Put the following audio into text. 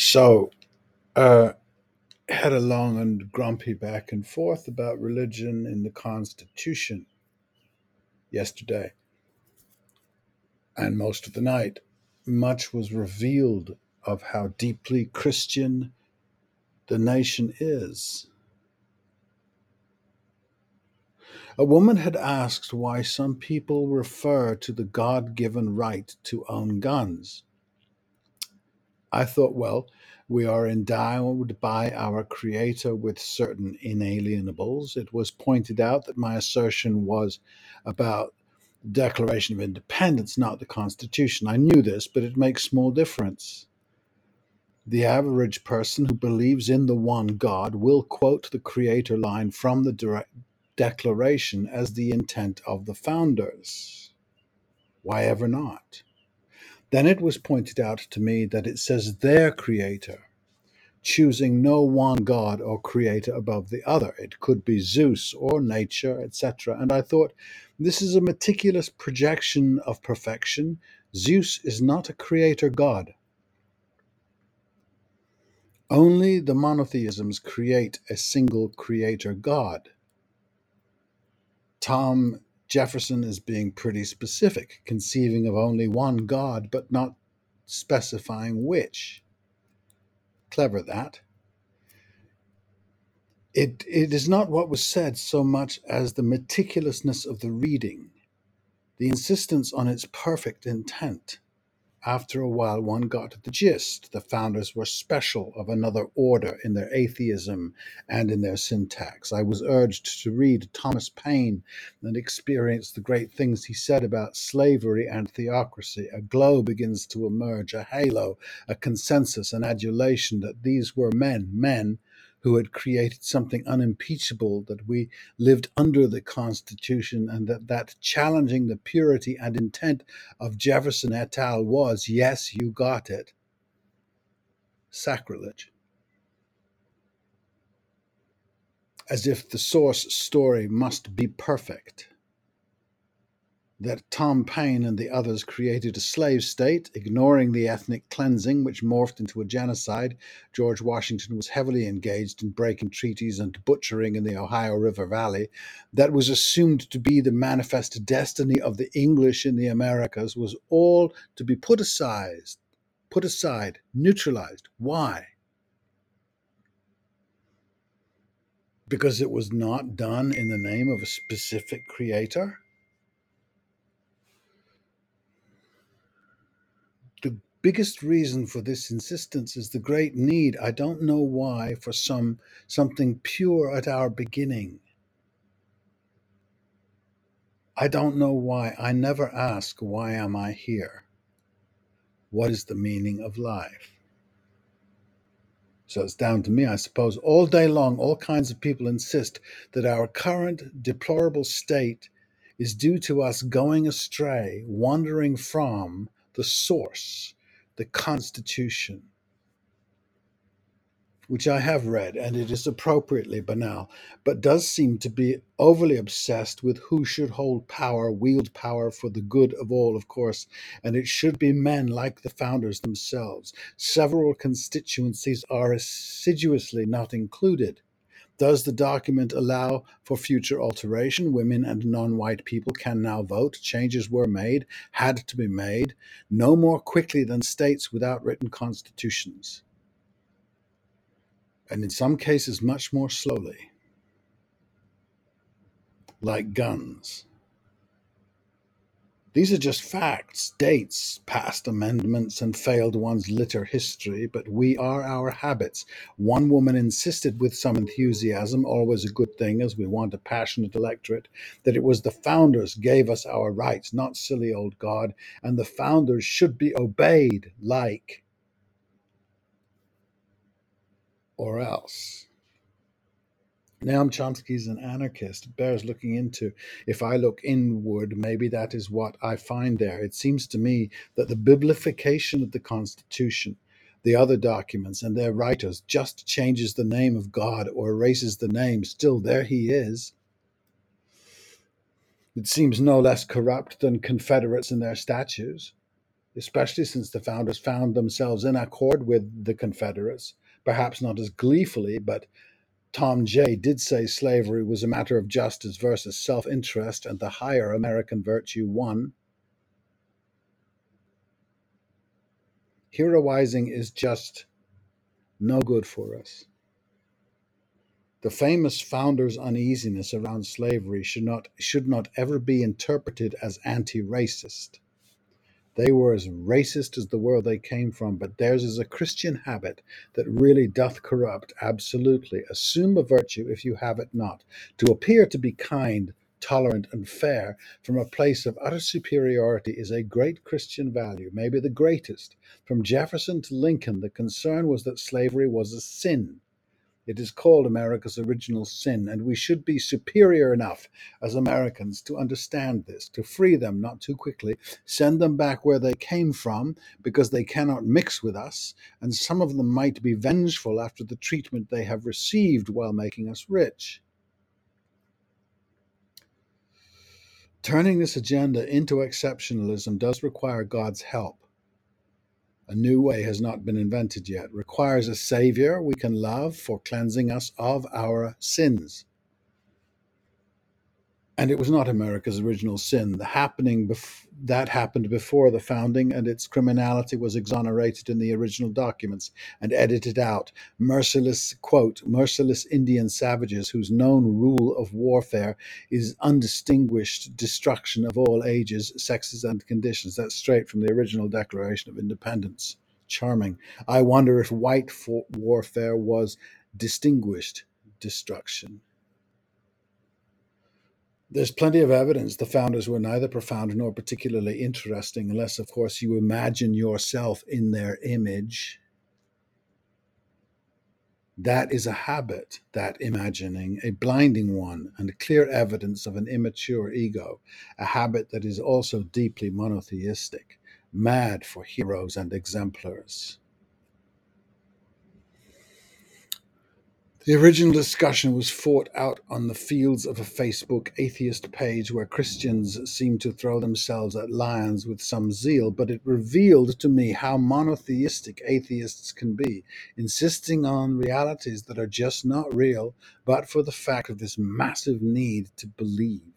So, uh, had a long and grumpy back and forth about religion in the Constitution yesterday and most of the night. Much was revealed of how deeply Christian the nation is. A woman had asked why some people refer to the God given right to own guns. I thought, well, we are endowed by our Creator with certain inalienables. It was pointed out that my assertion was about the Declaration of Independence, not the Constitution. I knew this, but it makes small difference. The average person who believes in the one God will quote the Creator line from the direct Declaration as the intent of the founders. Why ever not? Then it was pointed out to me that it says their creator, choosing no one god or creator above the other. It could be Zeus or nature, etc. And I thought, this is a meticulous projection of perfection. Zeus is not a creator god. Only the monotheisms create a single creator god. Tom Jefferson is being pretty specific, conceiving of only one God, but not specifying which. Clever that. It, it is not what was said so much as the meticulousness of the reading, the insistence on its perfect intent. After a while, one got the gist. The founders were special of another order in their atheism and in their syntax. I was urged to read Thomas Paine and experience the great things he said about slavery and theocracy. A glow begins to emerge, a halo, a consensus, an adulation that these were men, men who had created something unimpeachable, that we lived under the Constitution, and that, that challenging the purity and intent of Jefferson et al. was, yes, you got it, sacrilege. As if the source story must be perfect that Tom Paine and the others created a slave state, ignoring the ethnic cleansing which morphed into a genocide. George Washington was heavily engaged in breaking treaties and butchering in the Ohio River Valley. That was assumed to be the manifest destiny of the English in the Americas, was all to be put aside, put aside, neutralized. Why? Because it was not done in the name of a specific creator? the biggest reason for this insistence is the great need i don't know why for some something pure at our beginning. I don't know why i never ask why am i here? What is the meaning of life? So it's down to me i suppose. All day long all kinds of people insist that our current deplorable state is due to us going astray wandering from the source the Constitution, which I have read, and it is appropriately banal, but does seem to be overly obsessed with who should hold power, wield power for the good of all, of course, and it should be men like the founders themselves. Several constituencies are assiduously not included. Does the document allow for future alteration? Women and non white people can now vote. Changes were made, had to be made, no more quickly than states without written constitutions, and in some cases, much more slowly, like guns. These are just facts, dates, past amendments and failed ones litter history, but we are our habits. One woman insisted with some enthusiasm, always a good thing as we want a passionate electorate, that it was the founders gave us our rights, not silly old God, and the founders should be obeyed like or else. Noam Chomsky is an anarchist. Bears looking into. If I look inward, maybe that is what I find there. It seems to me that the biblification of the Constitution, the other documents, and their writers just changes the name of God or erases the name. Still, there he is. It seems no less corrupt than Confederates and their statues. especially since the founders found themselves in accord with the Confederates, perhaps not as gleefully, but Tom Jay did say slavery was a matter of justice versus self interest, and the higher American virtue won. Heroizing is just no good for us. The famous founders' uneasiness around slavery should not, should not ever be interpreted as anti racist. They were as racist as the world they came from, but theirs is a Christian habit that really doth corrupt. Absolutely. Assume a virtue if you have it not. To appear to be kind, tolerant, and fair from a place of utter superiority is a great Christian value, maybe the greatest. From Jefferson to Lincoln, the concern was that slavery was a sin. It is called America's original sin, and we should be superior enough as Americans to understand this, to free them not too quickly, send them back where they came from because they cannot mix with us, and some of them might be vengeful after the treatment they have received while making us rich. Turning this agenda into exceptionalism does require God's help. A new way has not been invented yet. Requires a Savior we can love for cleansing us of our sins. And it was not America's original sin. The happening bef- that happened before the founding, and its criminality was exonerated in the original documents and edited out. Merciless quote: merciless Indian savages whose known rule of warfare is undistinguished destruction of all ages, sexes, and conditions. That's straight from the original Declaration of Independence. Charming. I wonder if white warfare was distinguished destruction. There's plenty of evidence the founders were neither profound nor particularly interesting, unless, of course, you imagine yourself in their image. That is a habit, that imagining, a blinding one, and clear evidence of an immature ego, a habit that is also deeply monotheistic, mad for heroes and exemplars. The original discussion was fought out on the fields of a Facebook atheist page where Christians seemed to throw themselves at lions with some zeal, but it revealed to me how monotheistic atheists can be, insisting on realities that are just not real, but for the fact of this massive need to believe.